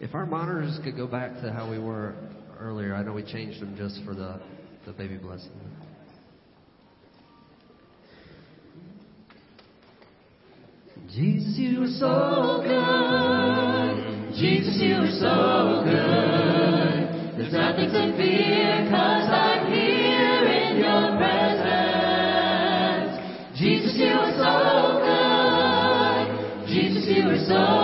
If our monitors could go back to how we were earlier, I know we changed them just for the, the baby blessing. Jesus, you are so good. Jesus, you are so good. There's nothing to fear, cause I'm here in your presence. Jesus, you are so good. Jesus, you are so